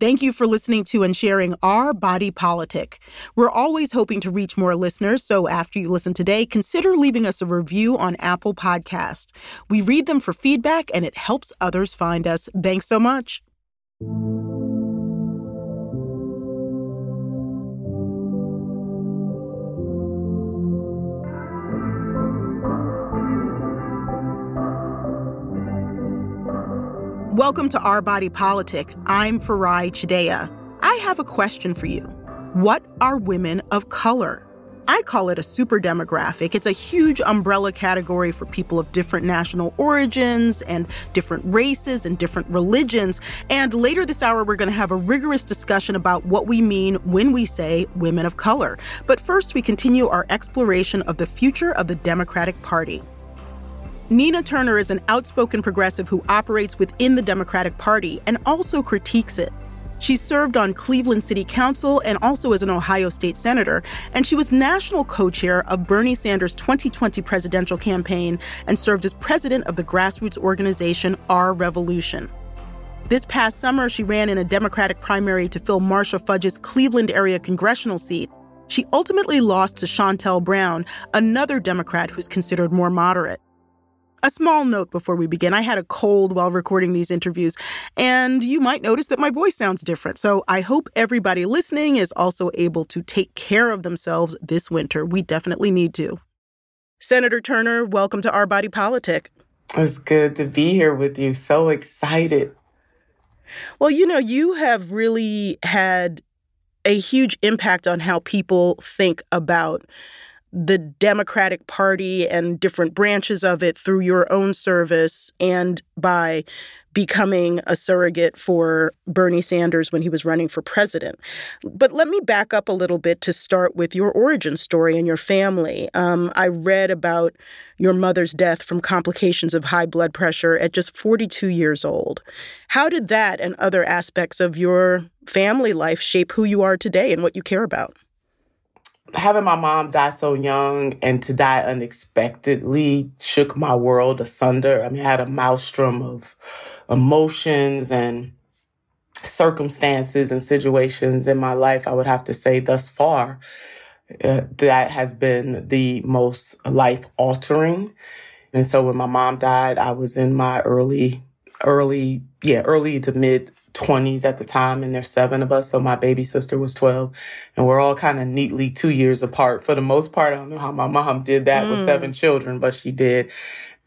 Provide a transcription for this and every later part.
Thank you for listening to and sharing our body politic. We're always hoping to reach more listeners, so after you listen today, consider leaving us a review on Apple Podcast. We read them for feedback and it helps others find us. Thanks so much. Welcome to Our Body Politic. I'm Farai Chideya. I have a question for you. What are women of color? I call it a super demographic. It's a huge umbrella category for people of different national origins and different races and different religions. And later this hour, we're going to have a rigorous discussion about what we mean when we say women of color. But first, we continue our exploration of the future of the Democratic Party. Nina Turner is an outspoken progressive who operates within the Democratic Party and also critiques it. She served on Cleveland City Council and also as an Ohio State Senator, and she was national co chair of Bernie Sanders' 2020 presidential campaign and served as president of the grassroots organization Our Revolution. This past summer, she ran in a Democratic primary to fill Marcia Fudge's Cleveland area congressional seat. She ultimately lost to Shontel Brown, another Democrat who's considered more moderate. A small note before we begin I had a cold while recording these interviews, and you might notice that my voice sounds different. So I hope everybody listening is also able to take care of themselves this winter. We definitely need to. Senator Turner, welcome to Our Body Politic. It's good to be here with you. So excited. Well, you know, you have really had a huge impact on how people think about the Democratic Party and different branches of it through your own service and by becoming a surrogate for Bernie Sanders when he was running for president. But let me back up a little bit to start with your origin story and your family. Um, I read about your mother's death from complications of high blood pressure at just 42 years old. How did that and other aspects of your family life shape who you are today and what you care about? Having my mom die so young and to die unexpectedly shook my world asunder. I mean, I had a maelstrom of emotions and circumstances and situations in my life, I would have to say, thus far, uh, that has been the most life altering. And so when my mom died, I was in my early, early, yeah, early to mid 20s at the time, and there's seven of us. So my baby sister was 12, and we're all kind of neatly two years apart for the most part. I don't know how my mom did that mm. with seven children, but she did.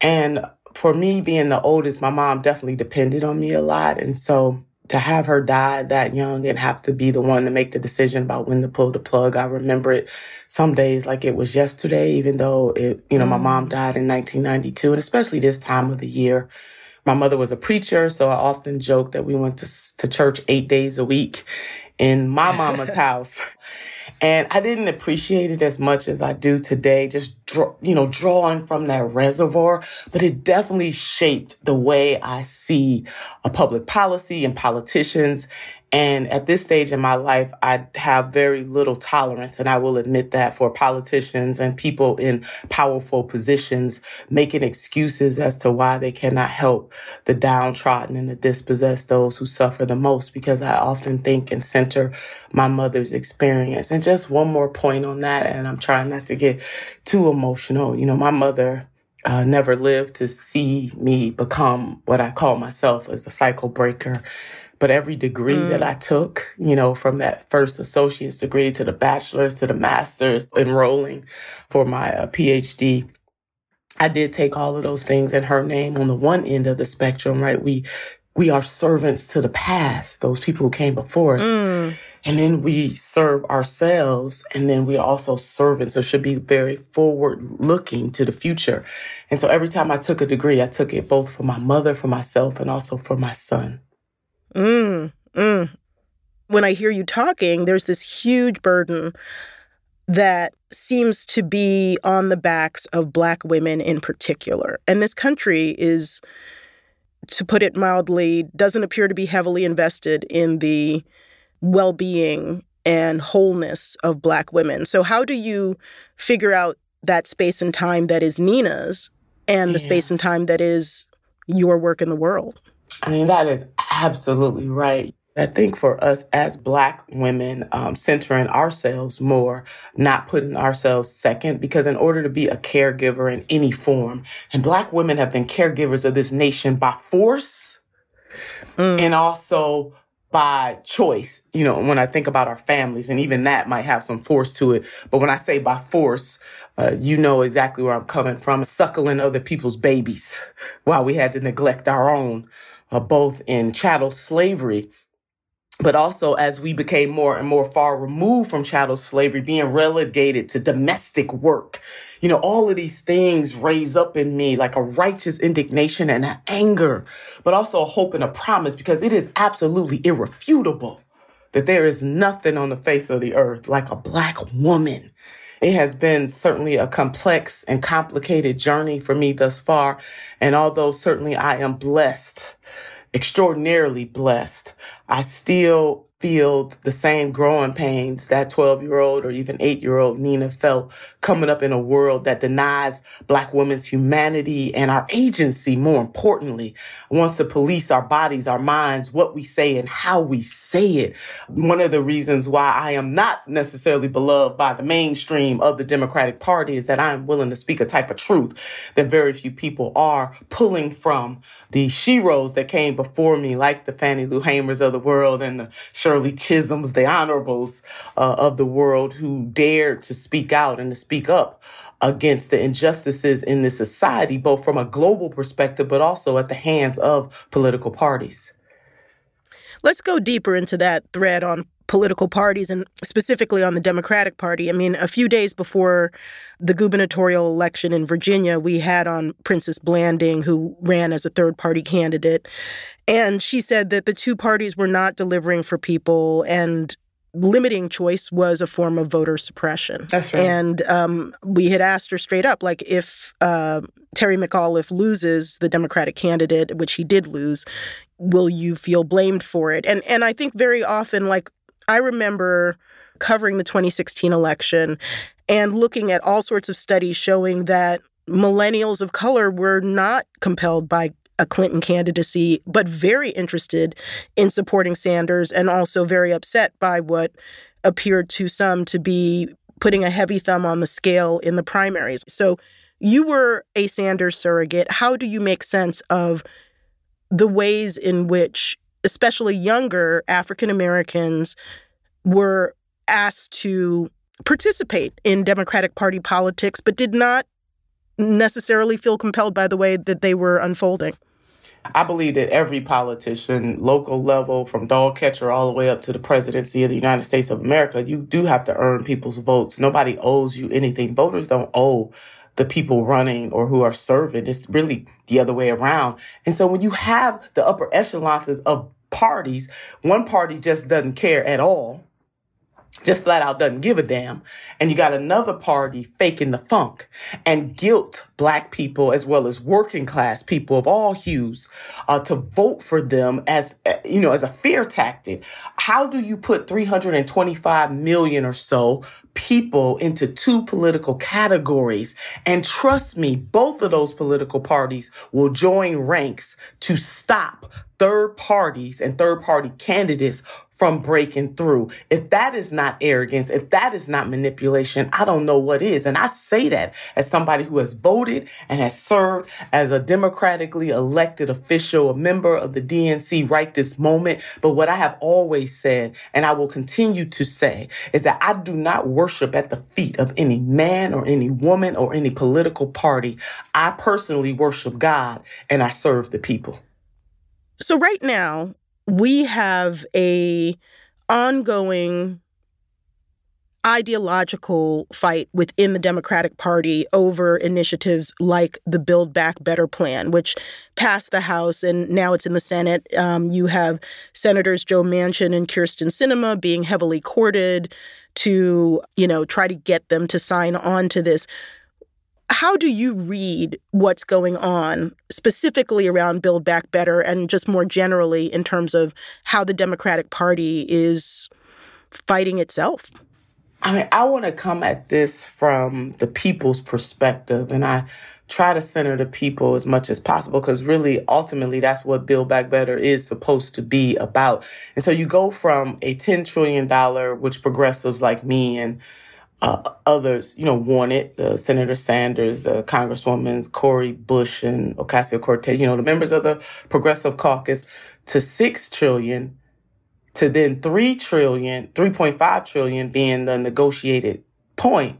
And for me, being the oldest, my mom definitely depended on me a lot. And so to have her die that young and have to be the one to make the decision about when to pull the plug, I remember it some days like it was yesterday, even though it, you know, mm. my mom mm. died in 1992, and especially this time of the year my mother was a preacher, so I often joke that we went to, to church eight days a week in my mama's house. And I didn't appreciate it as much as I do today, just draw, you know, drawing from that reservoir. But it definitely shaped the way I see a public policy and politicians and at this stage in my life, I have very little tolerance, and I will admit that for politicians and people in powerful positions making excuses as to why they cannot help the downtrodden and the dispossessed, those who suffer the most, because I often think and center my mother's experience. And just one more point on that, and I'm trying not to get too emotional. You know, my mother uh, never lived to see me become what I call myself as a cycle breaker but every degree mm. that I took, you know, from that first associate's degree to the bachelor's to the master's, enrolling for my uh, PhD, I did take all of those things in her name on the one end of the spectrum, right? We we are servants to the past, those people who came before us. Mm. And then we serve ourselves, and then we're also servants, so should be very forward looking to the future. And so every time I took a degree, I took it both for my mother, for myself, and also for my son. Mm, mm. When I hear you talking, there's this huge burden that seems to be on the backs of Black women in particular. And this country is, to put it mildly, doesn't appear to be heavily invested in the well being and wholeness of Black women. So, how do you figure out that space and time that is Nina's and the yeah. space and time that is your work in the world? I mean, that is absolutely right. I think for us as Black women, um, centering ourselves more, not putting ourselves second, because in order to be a caregiver in any form, and Black women have been caregivers of this nation by force mm. and also by choice. You know, when I think about our families, and even that might have some force to it. But when I say by force, uh, you know exactly where I'm coming from. Suckling other people's babies while we had to neglect our own, uh, both in chattel slavery but also as we became more and more far removed from chattel slavery, being relegated to domestic work. You know, all of these things raise up in me like a righteous indignation and an anger, but also a hope and a promise because it is absolutely irrefutable that there is nothing on the face of the earth like a black woman. It has been certainly a complex and complicated journey for me thus far. And although certainly I am blessed extraordinarily blessed. I still feel the same growing pains that 12 year old or even eight year old Nina felt coming up in a world that denies Black women's humanity and our agency, more importantly, wants to police our bodies, our minds, what we say, and how we say it. One of the reasons why I am not necessarily beloved by the mainstream of the Democratic Party is that I am willing to speak a type of truth that very few people are pulling from the sheroes that came before me, like the Fannie Lou Hamers of the world and the Shirley Chisholms, the honorables uh, of the world who dared to speak out and to speak up against the injustices in this society, both from a global perspective, but also at the hands of political parties. Let's go deeper into that thread on political parties and specifically on the Democratic Party. I mean, a few days before the gubernatorial election in Virginia, we had on Princess Blanding, who ran as a third party candidate. And she said that the two parties were not delivering for people and limiting choice was a form of voter suppression. That's right. And um, we had asked her straight up, like, if uh, Terry McAuliffe loses the Democratic candidate, which he did lose, will you feel blamed for it? And and I think very often, like I remember covering the 2016 election and looking at all sorts of studies showing that millennials of color were not compelled by a Clinton candidacy, but very interested in supporting Sanders and also very upset by what appeared to some to be putting a heavy thumb on the scale in the primaries. So you were a Sanders surrogate. How do you make sense of the ways in which especially younger African Americans, were asked to participate in Democratic Party politics, but did not necessarily feel compelled by the way that they were unfolding. I believe that every politician, local level, from dog catcher all the way up to the presidency of the United States of America, you do have to earn people's votes. Nobody owes you anything. Voters don't owe the people running or who are serving. It's really the other way around. And so when you have the upper echelons of parties, one party just doesn't care at all just flat out doesn't give a damn. And you got another party faking the funk and guilt black people as well as working class people of all hues uh, to vote for them as, uh, you know, as a fear tactic. How do you put 325 million or so people into two political categories? And trust me, both of those political parties will join ranks to stop third parties and third party candidates from breaking through. If that is not arrogance, if that is not manipulation, I don't know what is. And I say that as somebody who has voted and has served as a democratically elected official, a member of the DNC right this moment. But what I have always said, and I will continue to say, is that I do not worship at the feet of any man or any woman or any political party. I personally worship God and I serve the people. So right now, we have a ongoing ideological fight within the Democratic Party over initiatives like the Build Back Better plan, which passed the House and now it's in the Senate. Um, you have Senators Joe Manchin and Kyrsten Sinema being heavily courted to, you know, try to get them to sign on to this. How do you read what's going on specifically around Build Back Better and just more generally in terms of how the Democratic Party is fighting itself? I mean, I want to come at this from the people's perspective. And I try to center the people as much as possible because really ultimately that's what build back better is supposed to be about and so you go from a 10 trillion dollar which progressives like me and uh, others, you know, wanted the Senator Sanders, the Congresswoman Cori Bush, and Ocasio Cortez, you know, the members of the Progressive Caucus, to six trillion, to then three trillion, 3.5 trillion being the negotiated point,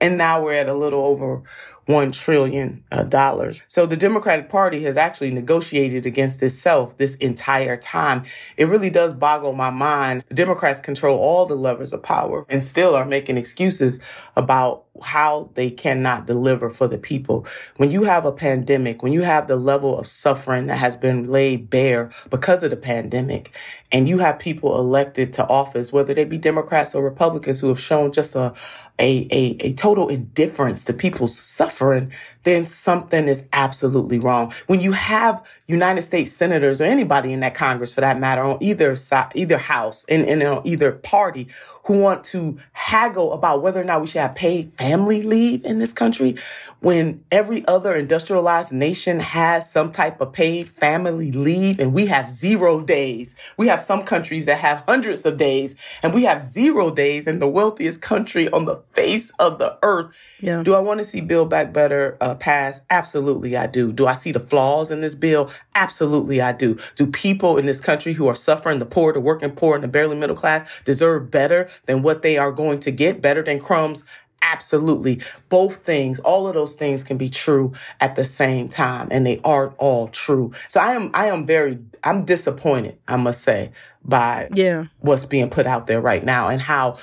and now we're at a little over $1 trillion. Uh, so the Democratic Party has actually negotiated against itself this entire time. It really does boggle my mind. The Democrats control all the levers of power and still are making excuses about how they cannot deliver for the people. When you have a pandemic, when you have the level of suffering that has been laid bare because of the pandemic, and you have people elected to office, whether they be Democrats or Republicans, who have shown just a, a, a, a total indifference to people's suffering, then something is absolutely wrong. When you have United States senators or anybody in that Congress for that matter on either side, either house and, and on either party who want to haggle about whether or not we should have paid family leave in this country when every other industrialized nation has some type of paid family leave and we have zero days. We have some countries that have hundreds of days and we have zero days in the wealthiest country on the face of the earth. Yeah. Do I want to see Build Back Better uh, pass? Absolutely, I do. Do I see the flaws in this bill? Absolutely, I do. Do people in this country who are suffering, the poor, the working poor, and the barely middle class, deserve better than what they are going to get, better than crumbs? Absolutely. Both things, all of those things can be true at the same time, and they aren't all true. So I am, I am very, I'm disappointed, I must say, by yeah. what's being put out there right now and how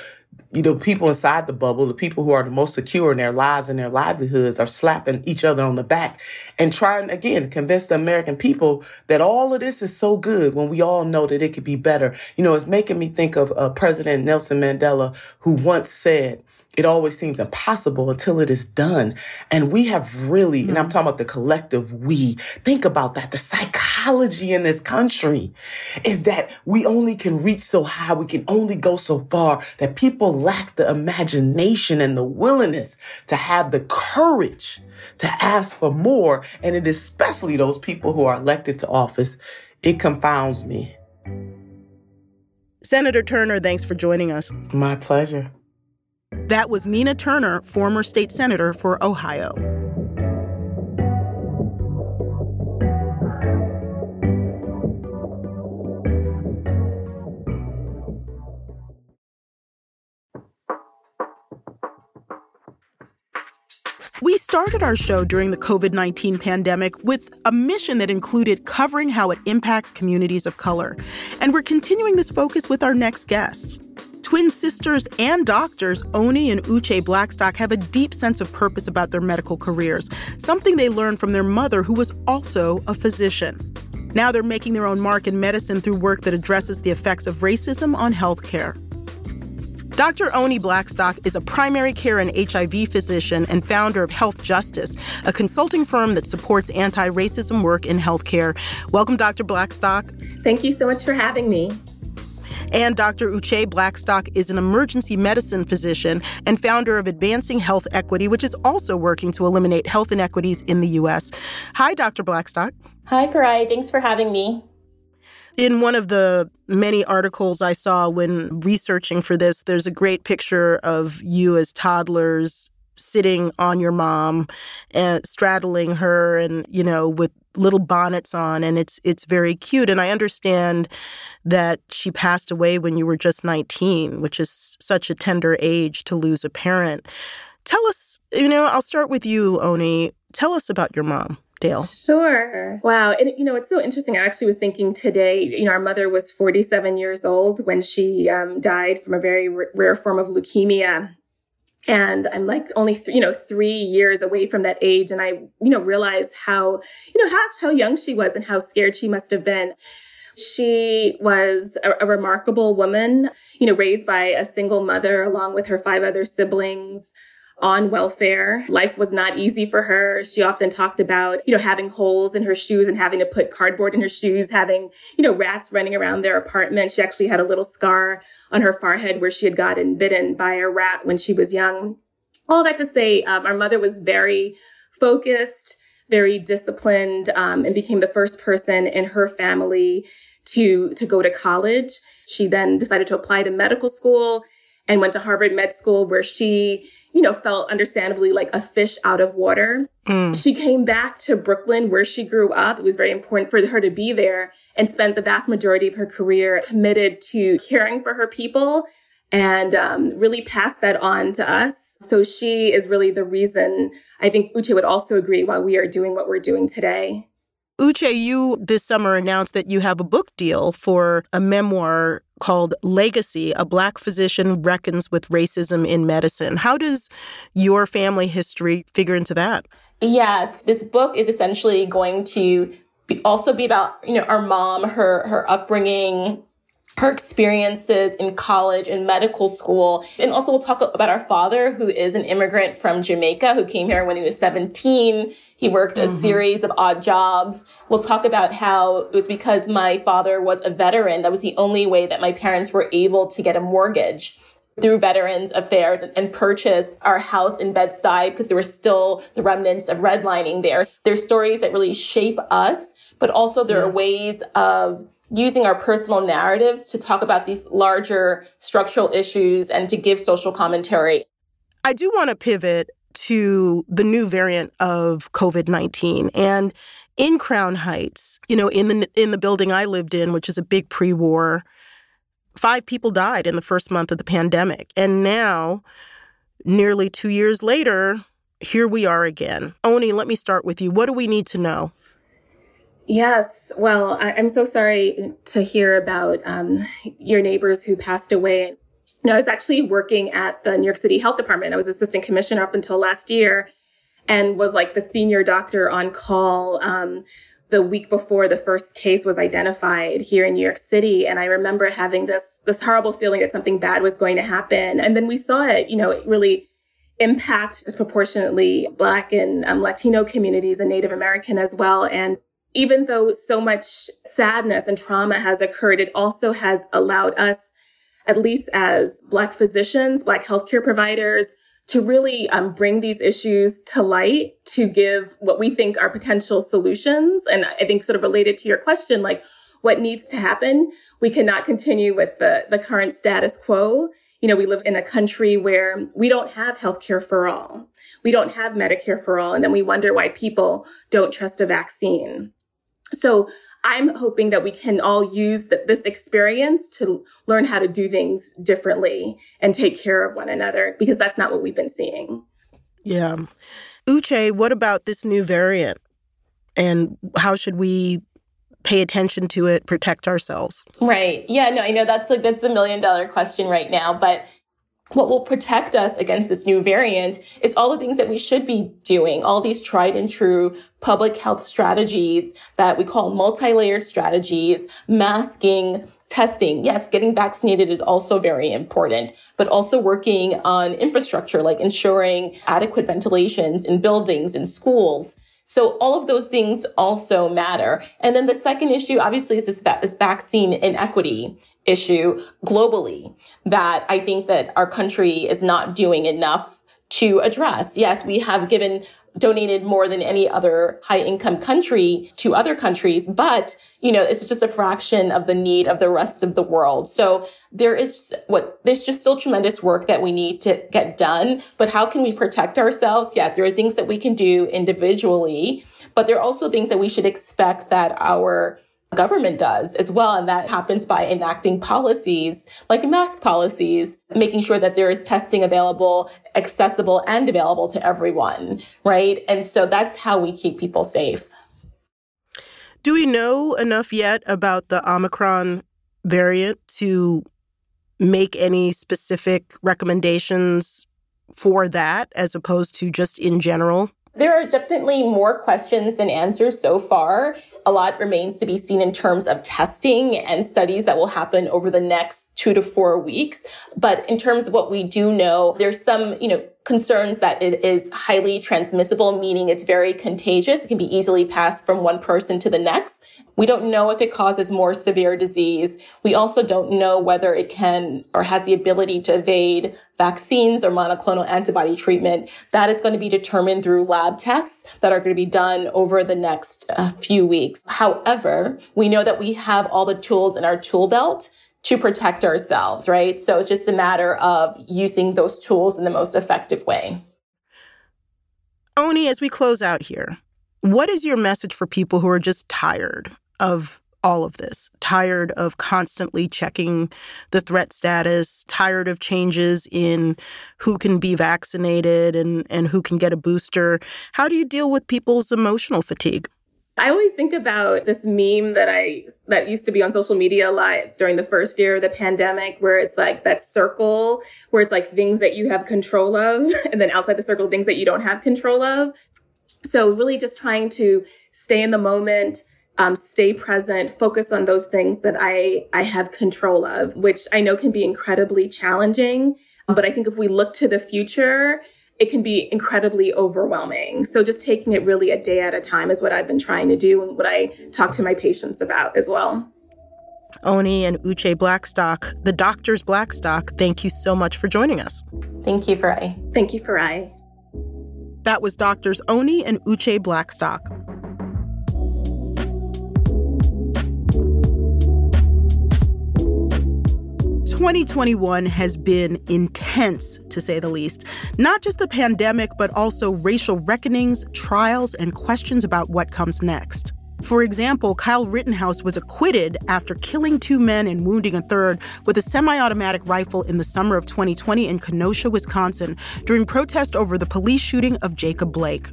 you know, people inside the bubble, the people who are the most secure in their lives and their livelihoods are slapping each other on the back and trying again to convince the American people that all of this is so good when we all know that it could be better. You know, it's making me think of uh, President Nelson Mandela, who once said, it always seems impossible until it is done. And we have really, and I'm mm-hmm. talking about the collective we, think about that. The psychology in this country is that we only can reach so high, we can only go so far, that people lack the imagination and the willingness to have the courage to ask for more. And it especially those people who are elected to office. It confounds me. Senator Turner, thanks for joining us. My pleasure. That was Nina Turner, former state senator for Ohio. We started our show during the COVID 19 pandemic with a mission that included covering how it impacts communities of color. And we're continuing this focus with our next guests. Twin sisters and doctors, Oni and Uche Blackstock, have a deep sense of purpose about their medical careers, something they learned from their mother, who was also a physician. Now they're making their own mark in medicine through work that addresses the effects of racism on healthcare. Dr. Oni Blackstock is a primary care and HIV physician and founder of Health Justice, a consulting firm that supports anti racism work in healthcare. Welcome, Dr. Blackstock. Thank you so much for having me. And Dr. Uche Blackstock is an emergency medicine physician and founder of Advancing Health Equity, which is also working to eliminate health inequities in the U.S. Hi, Dr. Blackstock. Hi, Farai. Thanks for having me. In one of the many articles I saw when researching for this, there's a great picture of you as toddlers sitting on your mom and straddling her and you know with little bonnets on and it's it's very cute and I understand that she passed away when you were just 19 which is such a tender age to lose a parent. Tell us, you know, I'll start with you Oni. Tell us about your mom. Dale. Sure. Wow. And, you know, it's so interesting. I actually was thinking today, you know, our mother was 47 years old when she um, died from a very r- rare form of leukemia and i'm like only th- you know three years away from that age and i you know realize how you know how, how young she was and how scared she must have been. She was a, a remarkable woman you know raised by a single mother along with her five other siblings on welfare. Life was not easy for her. She often talked about, you know, having holes in her shoes and having to put cardboard in her shoes, having, you know, rats running around their apartment. She actually had a little scar on her forehead where she had gotten bitten by a rat when she was young. All that to say, um, our mother was very focused, very disciplined, um, and became the first person in her family to, to go to college. She then decided to apply to medical school and went to Harvard Med School where she, you know, felt understandably like a fish out of water. Mm. She came back to Brooklyn where she grew up. It was very important for her to be there and spent the vast majority of her career committed to caring for her people and um, really passed that on to us. So she is really the reason I think Uche would also agree why we are doing what we're doing today. Uche, you this summer announced that you have a book deal for a memoir called Legacy A Black Physician Reckons with Racism in Medicine. How does your family history figure into that? Yes, this book is essentially going to be, also be about, you know, our mom, her her upbringing, her experiences in college and medical school. And also we'll talk about our father, who is an immigrant from Jamaica, who came here when he was 17. He worked a mm-hmm. series of odd jobs. We'll talk about how it was because my father was a veteran. That was the only way that my parents were able to get a mortgage through Veterans Affairs and, purchase our house in Bed-Stuy because there were still the remnants of redlining there. There's stories that really shape us, but also there yeah. are ways of using our personal narratives to talk about these larger structural issues and to give social commentary. I do want to pivot to the new variant of COVID-19 and in Crown Heights, you know, in the in the building I lived in, which is a big pre-war, five people died in the first month of the pandemic. And now, nearly 2 years later, here we are again. Oni, let me start with you. What do we need to know? Yes. Well, I, am so sorry to hear about um, your neighbors who passed away. No, I was actually working at the New York City Health Department. I was assistant commissioner up until last year and was like the senior doctor on call um, the week before the first case was identified here in New York City. And I remember having this, this horrible feeling that something bad was going to happen. And then we saw it, you know, it really impact disproportionately Black and um, Latino communities and Native American as well. And even though so much sadness and trauma has occurred, it also has allowed us, at least as Black physicians, Black healthcare providers, to really um, bring these issues to light to give what we think are potential solutions. And I think sort of related to your question, like what needs to happen. We cannot continue with the, the current status quo. You know, we live in a country where we don't have healthcare for all. We don't have Medicare for all. And then we wonder why people don't trust a vaccine. So I'm hoping that we can all use the, this experience to learn how to do things differently and take care of one another because that's not what we've been seeing. Yeah. Uche, what about this new variant? And how should we pay attention to it, protect ourselves? Right. Yeah, no, I know that's like that's the million dollar question right now, but what will protect us against this new variant is all the things that we should be doing, all these tried and true public health strategies that we call multi-layered strategies, masking, testing. Yes, getting vaccinated is also very important, but also working on infrastructure, like ensuring adequate ventilations in buildings and schools. So all of those things also matter. And then the second issue, obviously, is this, this vaccine inequity issue globally that I think that our country is not doing enough to address. Yes, we have given donated more than any other high income country to other countries, but you know, it's just a fraction of the need of the rest of the world. So there is what there's just still tremendous work that we need to get done. But how can we protect ourselves? Yeah, there are things that we can do individually, but there are also things that we should expect that our government does as well. And that happens by enacting policies like mask policies, making sure that there is testing available, accessible and available to everyone. Right. And so that's how we keep people safe. Do we know enough yet about the Omicron variant to make any specific recommendations for that as opposed to just in general? There are definitely more questions than answers so far. A lot remains to be seen in terms of testing and studies that will happen over the next two to four weeks. But in terms of what we do know, there's some, you know, concerns that it is highly transmissible, meaning it's very contagious. It can be easily passed from one person to the next We don't know if it causes more severe disease. We also don't know whether it can or has the ability to evade vaccines or monoclonal antibody treatment. That is going to be determined through lab tests that are going to be done over the next uh, few weeks. However, we know that we have all the tools in our tool belt to protect ourselves, right? So it's just a matter of using those tools in the most effective way. Oni, as we close out here, what is your message for people who are just tired of all of this, tired of constantly checking the threat status, tired of changes in who can be vaccinated and, and who can get a booster? How do you deal with people's emotional fatigue? I always think about this meme that I that used to be on social media a lot during the first year of the pandemic where it's like that circle where it's like things that you have control of and then outside the circle things that you don't have control of. So really just trying to stay in the moment, um, stay present, focus on those things that I I have control of, which I know can be incredibly challenging. But I think if we look to the future it can be incredibly overwhelming. So just taking it really a day at a time is what I've been trying to do and what I talk to my patients about as well. Oni and Uche Blackstock, the doctor's Blackstock, thank you so much for joining us. Thank you, Farai. Thank you, Farai. That was doctors Oni and Uche Blackstock. 2021 has been intense, to say the least. Not just the pandemic, but also racial reckonings, trials, and questions about what comes next. For example, Kyle Rittenhouse was acquitted after killing two men and wounding a third with a semi automatic rifle in the summer of 2020 in Kenosha, Wisconsin, during protest over the police shooting of Jacob Blake.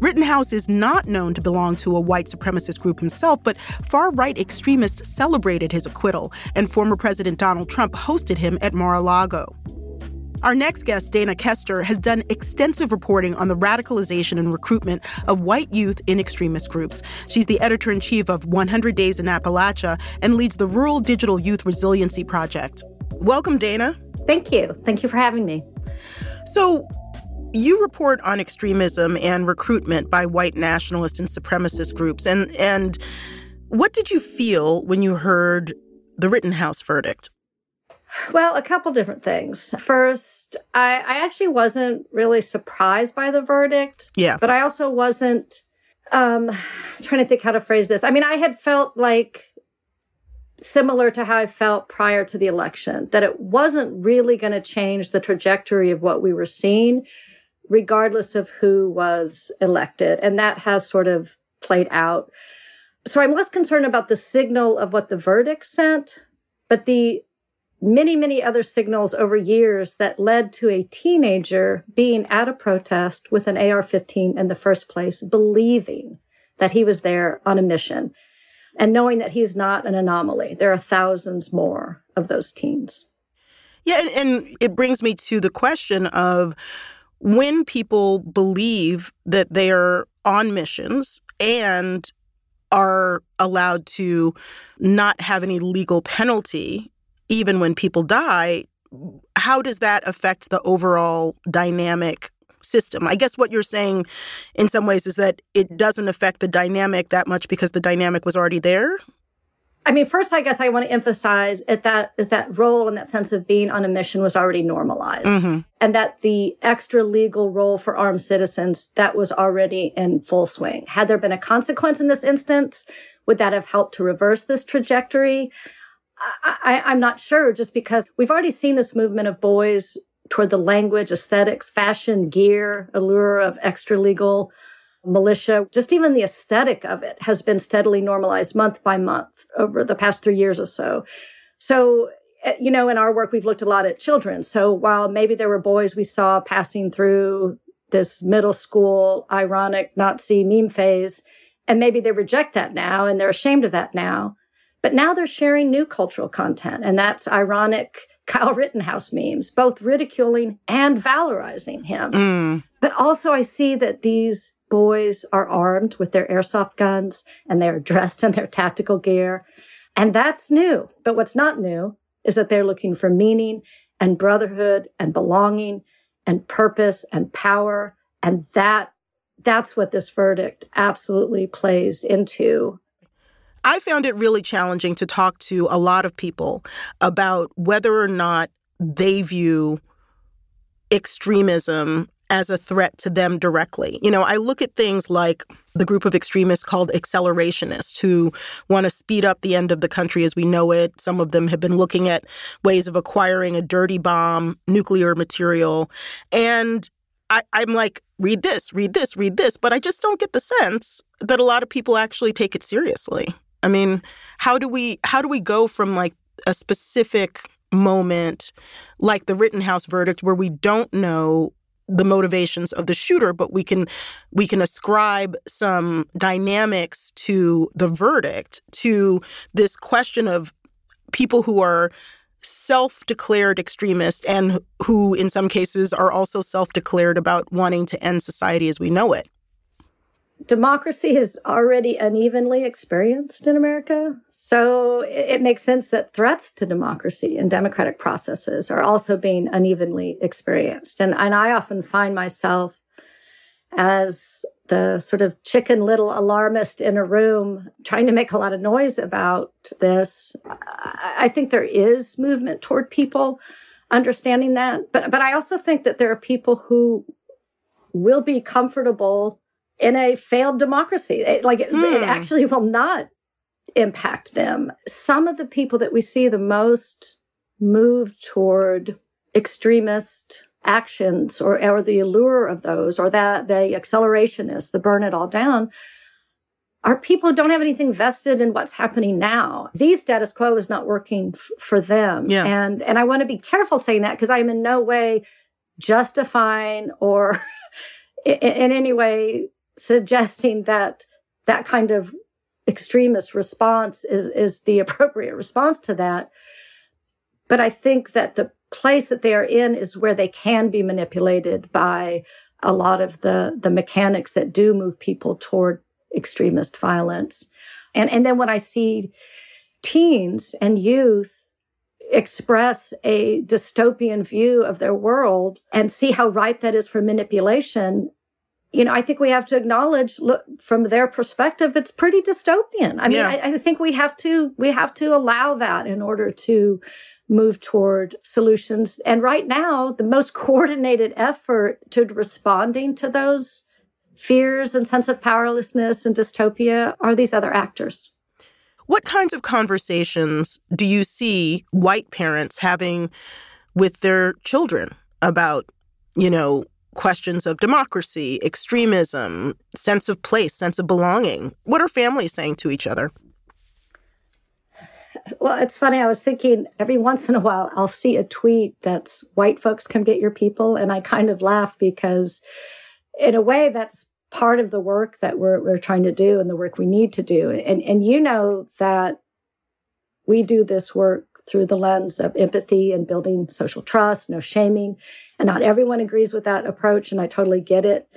Rittenhouse is not known to belong to a white supremacist group himself, but far right extremists celebrated his acquittal, and former President Donald Trump hosted him at Mar a Lago. Our next guest, Dana Coester, has done extensive reporting on the radicalization and recruitment of white youth in extremist groups. She's the editor in chief of 100 Days in Appalachia and leads the Rural Digital Youth Resiliency Project. Welcome, Dana. Thank you. Thank you for having me. So, you report on extremism and recruitment by white nationalist and supremacist groups. And, and what did you feel when you heard the Rittenhouse verdict? Well, a couple different things. First, I, I actually wasn't really surprised by the verdict. Yeah. But I also wasn't um trying to think how to phrase this. I mean, I had felt like similar to how I felt prior to the election, that it wasn't really going to change the trajectory of what we were seeing regardless of who was elected. And that has sort of played out. So I'm less concerned about the signal of what the verdict sent, but the many, many other signals over years that led to a teenager being at a protest with an AR 15 in the first place, believing that he was there on a mission and knowing that he's not an anomaly. There are thousands more of those teens. Yeah, and it brings me to the question of when people believe that they are on missions and are allowed to not have any legal penalty, even when people die, how does that affect the overall dynamic system? I guess what you're saying in some ways is that it doesn't affect the dynamic that much because the dynamic was already there. I mean, first, I guess I want to emphasize that that is that role and that sense of being on a mission was already normalized, mm-hmm. and that the extra legal role for armed citizens that was already in full swing. Had there been a consequence in this instance, would that have helped to reverse this trajectory? I, I, I'm not sure, just because we've already seen this movement of boys toward the language, aesthetics, fashion, gear, allure of extra legal militia, just even the aesthetic of it has been steadily normalized month by month over the past three years or so. So, eh, you know, in our work, we've looked a lot at children. So while maybe there were boys we saw passing through this middle school ironic Nazi meme phase, and maybe they reject that now and they're ashamed of that now. But now they're sharing new cultural content, and that's ironic Kyle Rittenhouse memes, both ridiculing and valorizing him. Mm. But also, I see that these boys are armed with their airsoft guns and they're dressed in their tactical gear. And that's new. But what's not new is that they're looking for meaning and brotherhood and belonging and purpose and power. And that, that's what this verdict absolutely plays into. I found it really challenging to talk to a lot of people about whether or not they view extremism as a threat to them directly. You know, I look at things like the group of extremists called accelerationists who want to speed up the end of the country as we know it. Some of them have been looking at ways of acquiring a dirty bomb, nuclear material. And I, am like, read this, read this, read this. But I just don't get the sense that a lot of people actually take it seriously. I mean, how do we how do we go from like a specific moment like the Rittenhouse verdict where we don't know the motivations of the shooter but we can we can ascribe some dynamics to the verdict to this question of people who are self-declared extremists and who in some cases are also self-declared about wanting to end society as we know it democracy is already unevenly experienced in America. So it makes sense that threats to democracy and democratic processes are also being unevenly experienced. And, and I often find myself as the sort of chicken little alarmist in a room trying to make a lot of noise about this. I think there is movement toward people understanding that. But, but I also think that there are people who will be comfortable in a failed democracy. It, like it, it hmm. actually will not impact them. Some of the people that we see the most move toward extremist actions or, or the allure of those or that the accelerationists, the burn it all down, are people who don't have anything vested in what's happening now. These status quo is not working f- for them. Yeah. And, and I want to be careful saying that because I'm in no way justifying or in, in any way suggesting that that kind of extremist response is, is the appropriate response to that. But I think that the place that they are in is where they can be manipulated by a lot of the, the mechanics that do move people toward extremist violence. And, and then when I see teens and youth express a dystopian view of their world and see how ripe that is for manipulation, you know, I think we have to acknowledge, look, from their perspective, it's pretty dystopian. I mean, yeah. I, I, think we have to, we have to allow that in order to move toward solutions. And right now, the most coordinated effort to responding to those fears and sense of powerlessness and dystopia are these other actors. What kinds of conversations do you see white parents having with their children about, you know, questions of democracy, extremism, sense of place, sense of belonging. What are families saying to each other? Well, it's funny. I was thinking every once in a while I'll see a tweet that's white folks come get your people. And I kind of laugh because, in a way, that's part of the work that we're, we're trying to do and the work we need to do. And, and you know that we do this work through the lens of empathy and building social trust, no shaming. And not everyone agrees with that approach. And I totally get it.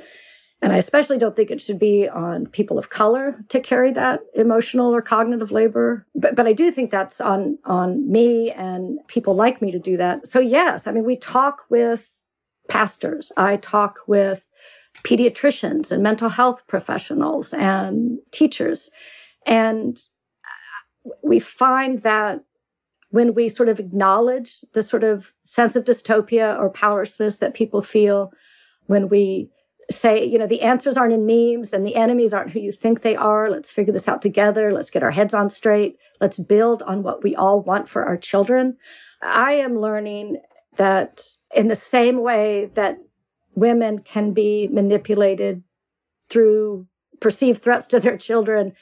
And I especially don't think it should be on people of color to carry that emotional or cognitive labor. But, but I do think that's on, on me and people like me to do that. So yes, I mean, we talk with pastors. I talk with pediatricians and mental health professionals and teachers. And we find that when we sort of acknowledge the sort of sense of dystopia or powerlessness that people feel when we say, you know, the answers aren't in memes and the enemies aren't who you think they are. Let's figure this out together. Let's get our heads on straight. Let's build on what we all want for our children. I am learning that in the same way that women can be manipulated through perceived threats to their children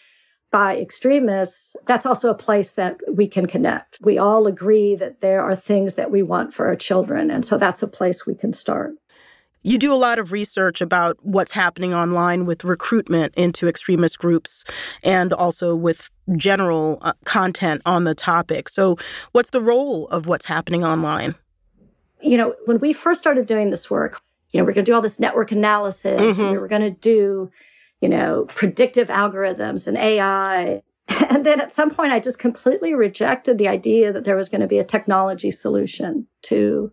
by extremists, that's also a place that we can connect. We all agree that there are things that we want for our children. And so that's a place we can start. You do a lot of research about what's happening online with recruitment into extremist groups and also with general uh, content on the topic. So, what's the role of what's happening online? You know, when we first started doing this work, you know, we're going to do all this network analysis, mm-hmm. we were going to do you know, predictive algorithms and AI. And then at some point, I just completely rejected the idea that there was going to be a technology solution to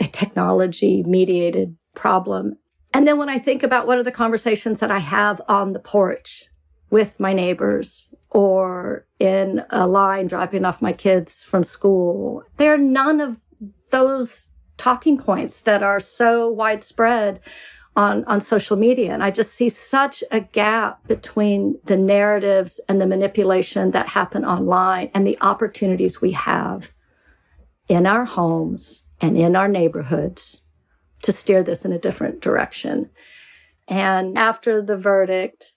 a technology mediated problem. And then when I think about what are the conversations that I have on the porch with my neighbors or in a line dropping off my kids from school. There are none of those talking points that are so widespread on, on social media. And I just see such a gap between the narratives and the manipulation that happen online and the opportunities we have in our homes and in our neighborhoods to steer this in a different direction. And after the verdict,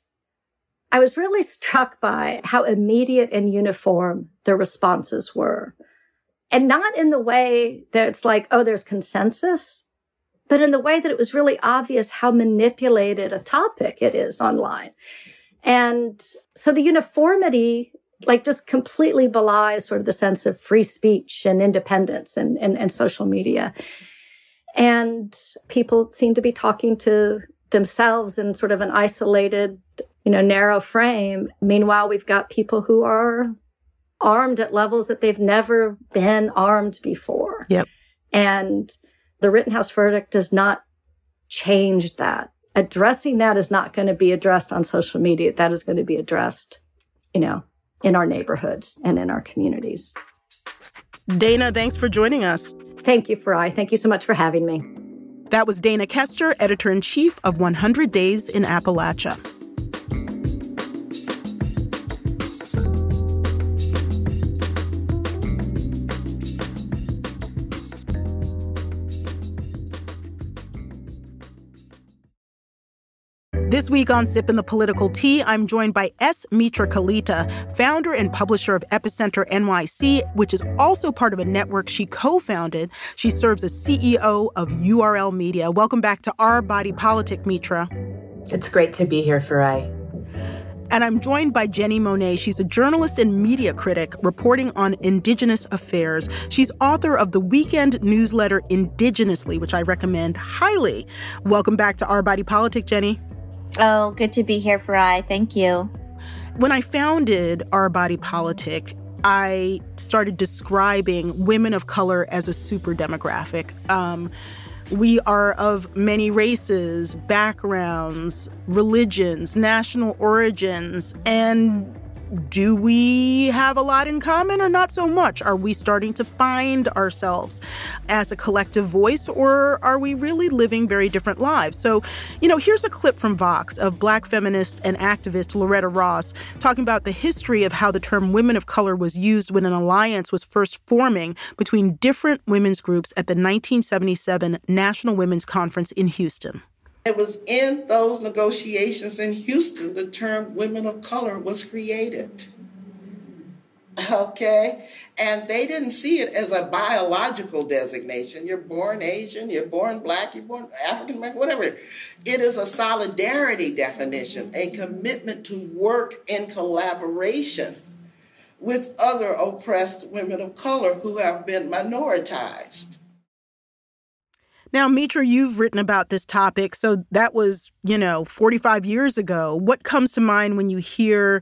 I was really struck by how immediate and uniform the responses were. And not in the way that it's like, oh, there's consensus, but in the way that it was really obvious how manipulated a topic it is online. And so the uniformity, like just completely belies sort of the sense of free speech and independence and, and, and social media. And people seem to be talking to themselves in sort of an isolated, you know, narrow frame. Meanwhile, we've got people who are armed at levels that they've never been armed before. Yep. And the Rittenhouse verdict does not change that. Addressing that is not going to be addressed on social media. That is going to be addressed, you know, in our neighborhoods and in our communities. Dana, thanks for joining us. Thank you, Farai. Thank you so much for having me. That was Dana Coester, editor in chief of 100 Days in Appalachia. This week on Sippin' the Political Tea, I'm joined by S. Mitra Kalita, founder and publisher of Epicenter NYC, which is also part of a network she co founded. She serves as CEO of URL Media. Welcome back to Our Body Politic, Mitra. It's great to be here, Farai. And I'm joined by Jenni Monet. She's a journalist and media critic reporting on Indigenous affairs. She's author of the weekend newsletter Indigenously, which I recommend highly. Welcome back to Our Body Politic, Jenny. Oh, good to be here, Farai. Thank you. When I founded Our Body Politic, I started describing women of color as a super demographic. Um, we are of many races, backgrounds, religions, national origins, and do we have a lot in common or not so much? Are we starting to find ourselves as a collective voice or are we really living very different lives? So, you know, here's a clip from Vox of black feminist and activist Loretta Ross talking about the history of how the term women of color was used when an alliance was first forming between different women's groups at the 1977 National Women's Conference in Houston. It was in those negotiations in Houston the term women of color was created. Okay? And they didn't see it as a biological designation. You're born Asian, you're born black, you're born African American, whatever. It is a solidarity definition, a commitment to work in collaboration with other oppressed women of color who have been minoritized. Now, Mitra, you've written about this topic. So that was, you know, 45 years ago. What comes to mind when you hear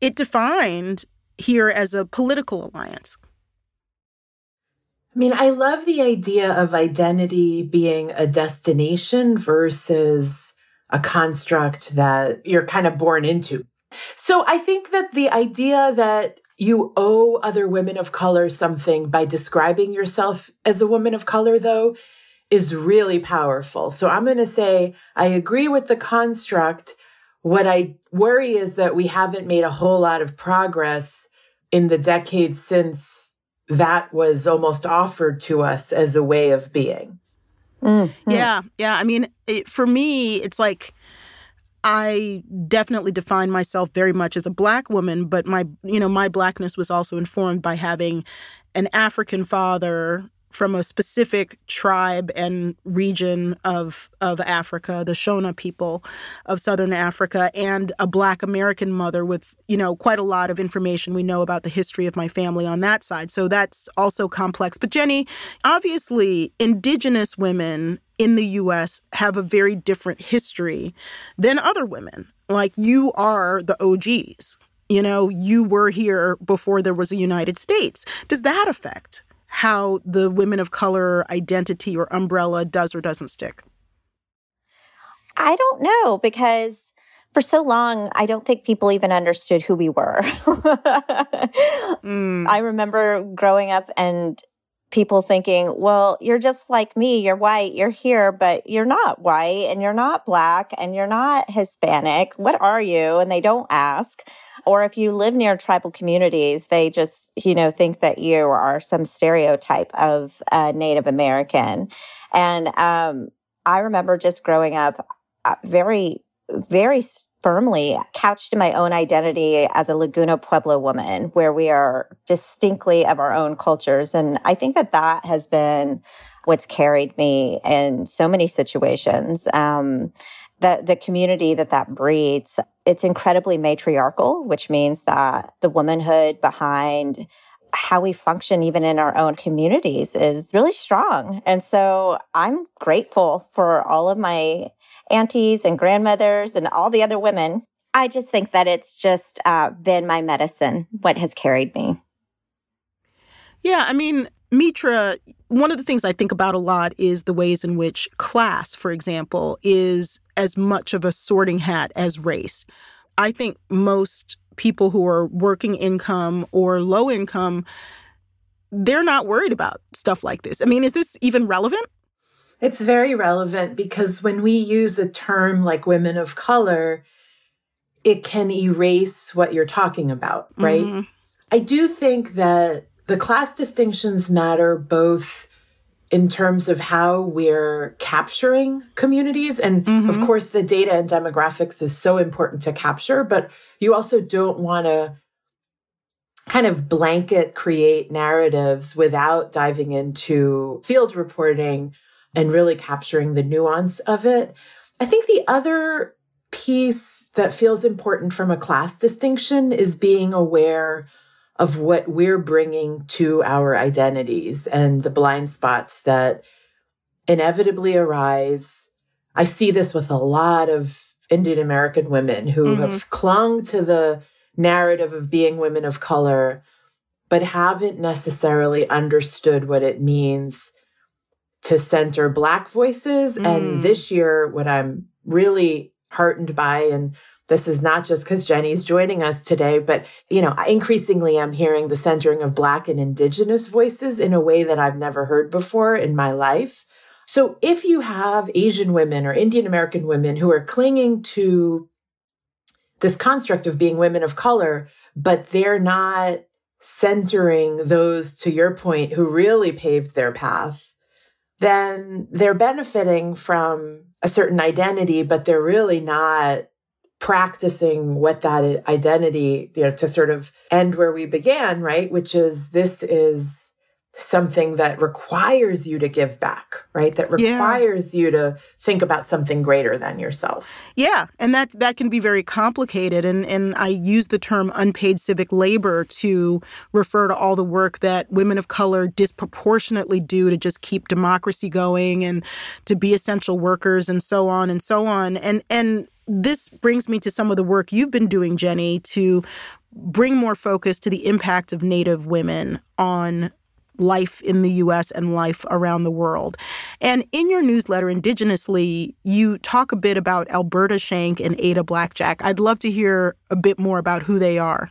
it defined here as a political alliance? I mean, I love the idea of identity being a destination versus a construct that you're kind of born into. So I think that the idea that you owe other women of color something by describing yourself as a woman of color, though, is really powerful. So I'm going to say I agree with the construct. What I worry is that we haven't made a whole lot of progress in the decades since that was almost offered to us as a way of being. Mm-hmm. Yeah, yeah. I mean, it, for me, it's like I definitely define myself very much as a black woman, but my, you know, my blackness was also informed by having an African father from a specific tribe and region of of Africa, the Shona people of southern Africa, and a black American mother with, you know, quite a lot of information we know about the history of my family on that side. So that's also complex. But Jenni, obviously indigenous women in the US have a very different history than other women. Like you are the OGs. You know, you were here before there was a United States. Does that affect how the women of color identity or umbrella does or doesn't stick? I don't know because for so long, I don't think people even understood who we were. mm. I remember growing up and people thinking, well, you're just like me. You're white. You're here, but you're not white and you're not black and you're not Hispanic. What are you? And they don't ask. Or if you live near tribal communities, they just, you know, think that you are some stereotype of Native American. And um, I remember just growing up uh, very, very firmly couched in my own identity as a Laguna Pueblo woman, where we are distinctly of our own cultures. And I think that that has been what's carried me in so many situations. Um, the, the community that that breeds, it's incredibly matriarchal, which means that the womanhood behind how we function even in our own communities is really strong. And so I'm grateful for all of my aunties and grandmothers and all the other women. I just think that it's just uh, been my medicine, what has carried me. Yeah, I mean, Mitra, one of the things I think about a lot is the ways in which class, for example, is as much of a sorting hat as race. I think most people who are working income or low income, they're not worried about stuff like this. I mean, is this even relevant? It's very relevant because when we use a term like women of color, it can erase what you're talking about, right? Mm-hmm. I do think that the class distinctions matter both in terms of how we're capturing communities. And mm-hmm. of course, the data and demographics is so important to capture, but you also don't want to kind of blanket create narratives without diving into field reporting and really capturing the nuance of it. I think the other piece that feels important from a class distinction is being aware of what we're bringing to our identities and the blind spots that inevitably arise. I see this with a lot of Indian American women who mm-hmm. have clung to the narrative of being women of color, but haven't necessarily understood what it means to center Black voices. Mm. And this year, what I'm really heartened by, and this is not just because Jenni's joining us today, but you know, increasingly I'm hearing the centering of Black and Indigenous voices in a way that I've never heard before in my life. So if you have Asian women or Indian American women who are clinging to this construct of being women of color, but they're not centering those, to your point, who really paved their path, then they're benefiting from a certain identity, but they're really not practicing what that identity, you know, to sort of end where we began, right? Which is this is something that requires you to give back, right? That requires yeah. you to think about something greater than yourself. Yeah, and that that can be very complicated and and I use the term unpaid civic labor to refer to all the work that women of color disproportionately do to just keep democracy going and to be essential workers and so on and so on. And and this brings me to some of the work you've been doing, Jenni, to bring more focus to the impact of Native women on life in the US and life around the world. And in your newsletter, Indigenously, you talk a bit about Alberta Schenck and Ada Blackjack. I'd love to hear a bit more about who they are.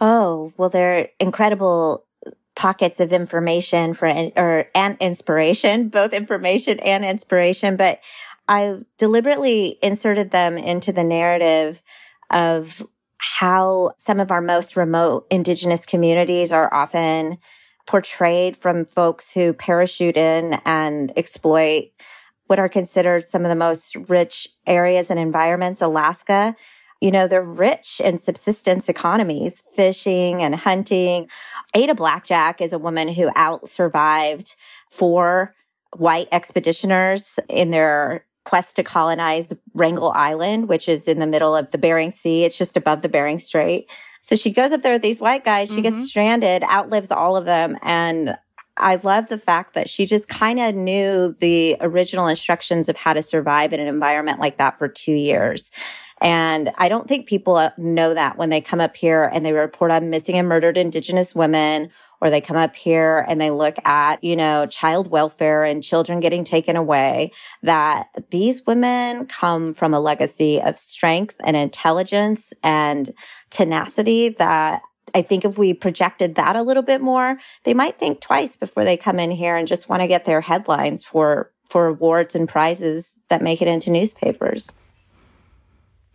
Oh, well, they're incredible pockets of information for or and inspiration, both information and inspiration, but I deliberately inserted them into the narrative of how some of our most remote indigenous communities are often portrayed from folks who parachute in and exploit what are considered some of the most rich areas and environments, Alaska. You know, they're rich in subsistence economies, fishing and hunting. Ada Blackjack is a woman who out survived four white expeditioners in their quest to colonize Wrangel Island, which is in the middle of the Bering Sea. It's just above the Bering Strait. So she goes up there with these white guys. She mm-hmm. gets stranded, outlives all of them. And I love the fact that she just kind of knew the original instructions of how to survive in an environment like that for two years. And I don't think people uh, know that when they come up here and they report on missing and murdered Indigenous women, or they come up here and they look at, you know, child welfare and children getting taken away, that these women come from a legacy of strength and intelligence and tenacity that I think if we projected that a little bit more, they might think twice before they come in here and just want to get their headlines for for awards and prizes that make it into newspapers.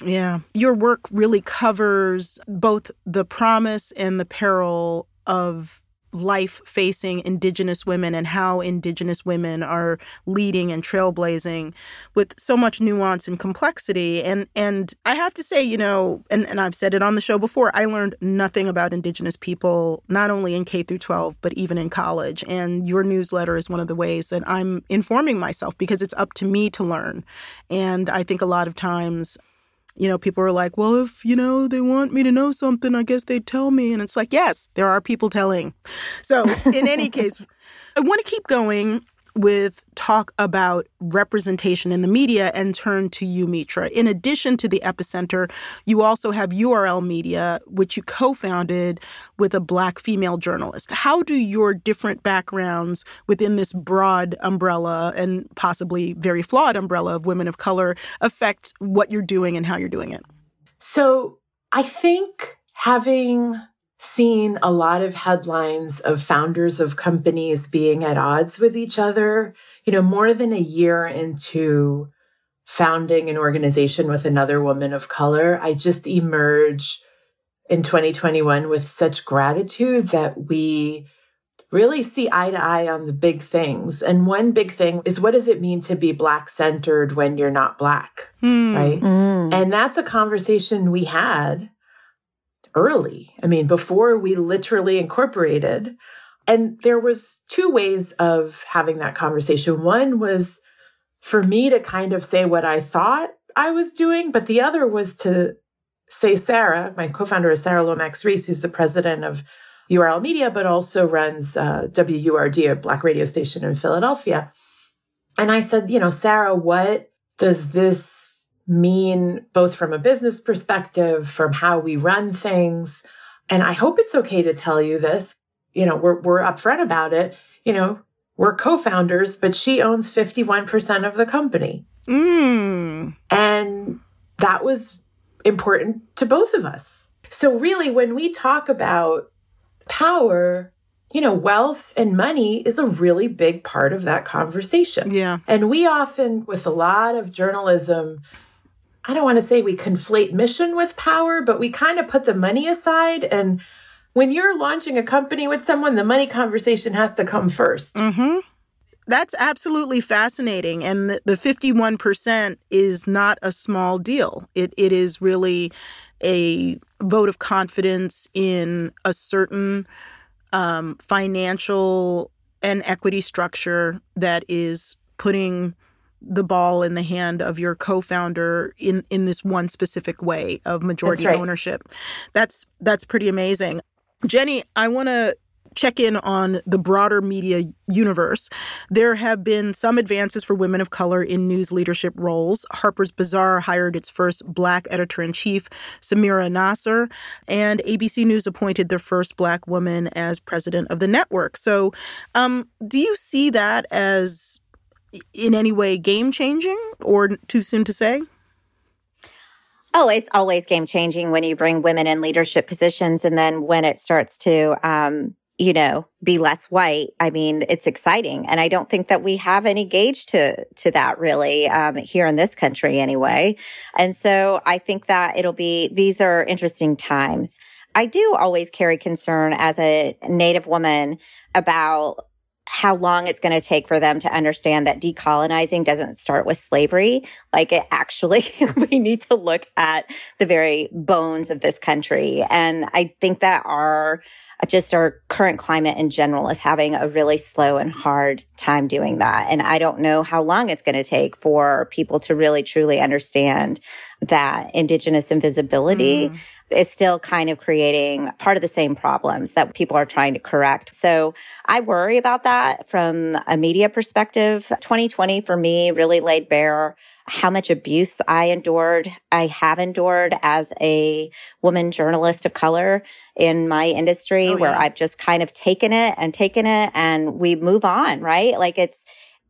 Yeah. Your work really covers both the promise and the peril of life facing Indigenous women and how Indigenous women are leading and trailblazing with so much nuance and complexity. And and I have to say, you know, and, and I've said it on the show before, I learned nothing about Indigenous people, not only in K through 12, but even in college. And your newsletter is one of the ways that I'm informing myself because it's up to me to learn. And I think a lot of times you know, people are like, well, if, you know, they want me to know something, I guess they'd tell me. And it's like, yes, there are people telling. So, in any case, I want to keep going with talk about representation in the media and turn to you, Mitra. In addition to the Epicenter, you also have URL Media, which you co founded with a Black female journalist. How do your different backgrounds within this broad umbrella and possibly very flawed umbrella of women of color affect what you're doing and how you're doing it? So I think having seen a lot of headlines of founders of companies being at odds with each other. You know, more than a year into founding an organization with another woman of color, I just emerge in 2021 with such gratitude that we really see eye to eye on the big things. And one big thing is what does it mean to be Black centered when you're not Black? Mm. Right. Mm. And that's a conversation we had early. I mean, before we literally incorporated. And there was two ways of having that conversation. One was for me to kind of say what I thought I was doing, but the other was to say Sara, my co-founder is Sara Lomax-Reese, who's the president of URL Media, but also runs uh, WURD, a black radio station in Philadelphia. And I said, you know, Sara, what does this mean both from a business perspective, from how we run things. And I hope it's okay to tell you this. You know, we're, we're upfront about it. You know, we're co founders, but she owns 51% of the company. Mm. And that was important to both of us. So, really, when we talk about power, you know, wealth and money is a really big part of that conversation. Yeah. And we often, with a lot of journalism, I don't want to say we conflate mission with power, but we kind of put the money aside. And when you're launching a company with someone, the money conversation has to come 1st mm-hmm. That's absolutely fascinating. And the, the 51% is not a small deal. It, it is really a vote of confidence in a certain um, financial and equity structure that is putting the ball in the hand of your co-founder in in this one specific way of majority right. ownership. That's that's pretty amazing. Jenni, I want to check in on the broader media universe. There have been some advances for women of color in news leadership roles. Harper's Bazaar hired its first black editor in chief, Samira Nasr, and ABC News appointed their first black woman as president of the network. So, um, do you see that as in any way game changing or too soon to say? Oh, it's always game changing when you bring women in leadership positions. And then when it starts to, um, you know, be less white. I mean, it's exciting. And I don't think that we have any gauge to, to that really, um, here in this country anyway. And so I think that it'll be, these are interesting times. I do always carry concern as a Native woman about how long it's going to take for them to understand that decolonizing doesn't start with slavery. Like it actually, we need to look at the very bones of this country. And I think that our, just our current climate in general is having a really slow and hard time doing that. And I don't know how long it's going to take for people to really truly understand that indigenous invisibility mm. Is still kind of creating part of the same problems that people are trying to correct. So I worry about that from a media perspective. 2020 for me really laid bare how much abuse I endured, I have endured as a woman journalist of color in my industry, oh, yeah. where I've just kind of taken it and taken it and we move on, right? Like it's,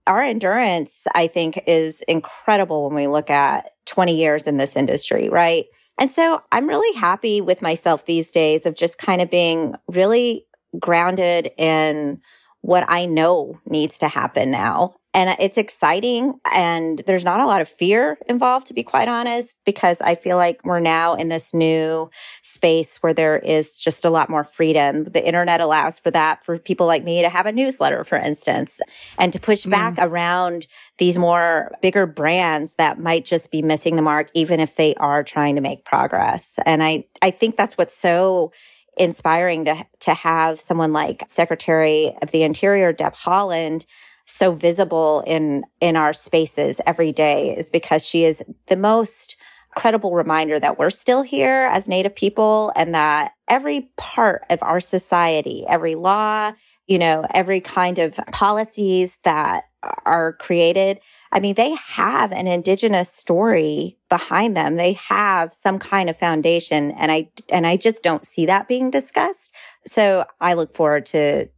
our endurance, I think, is incredible when we look at 20 years in this industry, right? And so I'm really happy with myself these days of just kind of being really grounded in what I know needs to happen now. And it's exciting. And there's not a lot of fear involved, to be quite honest, because I feel like we're now in this new space where there is just a lot more freedom. The internet allows for that for people like me to have a newsletter, for instance, and to push back mm. around these more bigger brands that might just be missing the mark, even if they are trying to make progress. And I, I think that's what's so inspiring to, to have someone like Secretary of the Interior, Deb Haaland so visible in, in our spaces every day is because she is the most credible reminder that we're still here as Native people and that every part of our society, every law, you know, every kind of policies that are created, I mean, they have an indigenous story behind them. They have some kind of foundation. And I, and I just don't see that being discussed. So I look forward to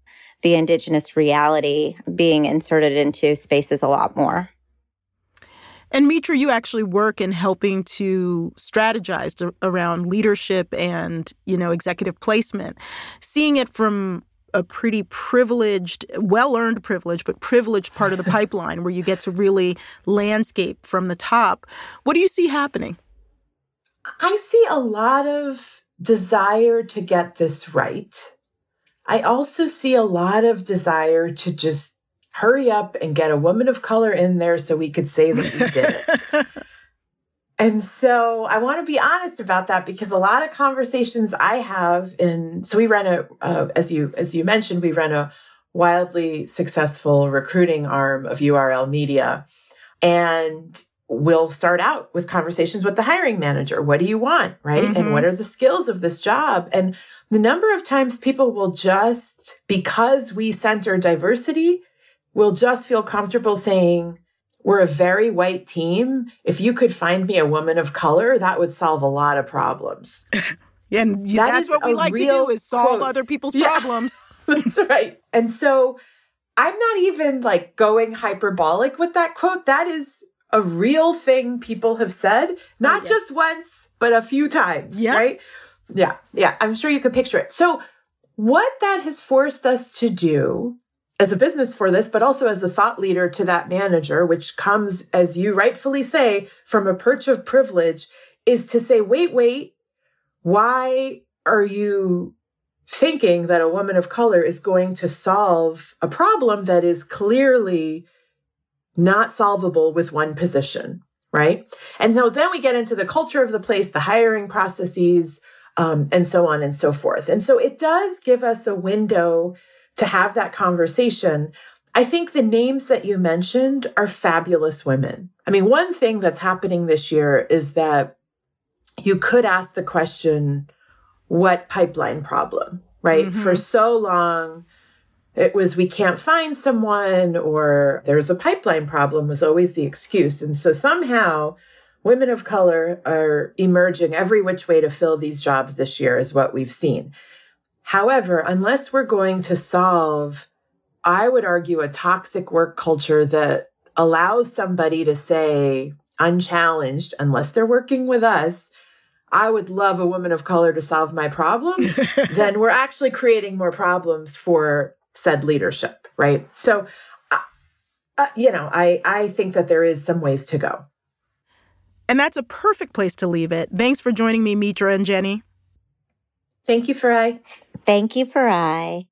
the indigenous reality being inserted into spaces a lot more. And Mitra, you actually work in helping to strategize around leadership and, you know, executive placement. Seeing it from a pretty privileged, well earned privilege, but privileged part of the pipeline where you get to really landscape from the top. What do you see happening? I see a lot of desire to get this right. I also see a lot of desire to just hurry up and get a woman of color in there so we could say that we did it. And so I want to be honest about that because a lot of conversations I have in so we run a uh, as you as you mentioned we run a wildly successful recruiting arm of URL Media and we'll start out with conversations with the hiring manager. What do you want, right? Mm-hmm. And what are the skills of this job? And the number of times people will just because we center diversity will just feel comfortable saying we're a very white team. If you could find me a woman of color, that would solve a lot of problems. yeah, and that that's what we like to do is solve quote. other people's yeah, problems. that's right. And so I'm not even like going hyperbolic with that quote. That is a real thing people have said, oh, not oh, yeah. just once, but a few times, yep. right? Yeah. Yeah. I'm sure you could picture it. So what that has forced us to do as a business for this, but also as a thought leader to that manager, which comes, as you rightfully say, from a perch of privilege, is to say, wait, wait, why are you thinking that a woman of color is going to solve a problem that is clearly not solvable with one position? Right. And so then we get into the culture of the place, the hiring processes, um, and so on and so forth. And so it does give us a window to have that conversation. I think the names that you mentioned are fabulous women. I mean, one thing that's happening this year is that you could ask the question, what pipeline problem, right? Mm-hmm. For so long, it was we can't find someone or there's a pipeline problem was always the excuse. And so somehow women of color are emerging every which way to fill these jobs this year, is what we've seen. However, unless we're going to solve, I would argue, a toxic work culture that allows somebody to say, unchallenged, unless they're working with us, I would love a woman of color to solve my problem, then we're actually creating more problems for said leadership, right? So, uh, uh, you know, I, I think that there is some ways to go. And that's a perfect place to leave it. Thanks for joining me, Mitra and Jenni. Thank you, Farai. Thank you, Farai.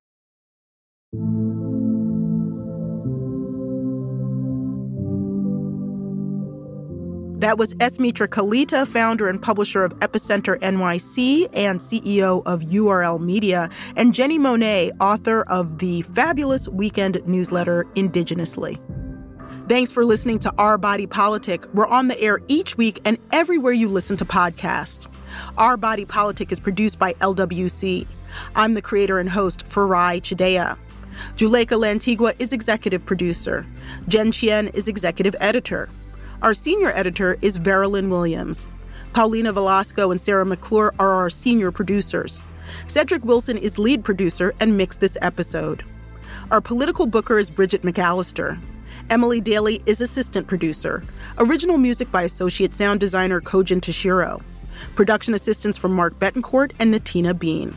That was S. Mitra Kalita, founder and publisher of Epicenter NYC and CEO of URL Media, and Jenni Monet, author of the fabulous weekend newsletter Indigenously. Thanks for listening to Our Body Politic. We're on the air each week and everywhere you listen to podcasts. Our Body Politic is produced by LWC. I'm the creator and host, Farai Chideya. Juleyka Lantigua is executive producer. Jen Chien is executive editor. Our senior editor is Veralyn Williams. Paulina Velasco and Sarah McClure are our senior producers. Cedric Wilson is lead producer and mixed this episode. Our political booker is Bridget McAllister. Emily Daly is assistant producer. Original music by associate sound designer Kojin Tashiro. Production assistance from Mark Betancourt and Natina Bean.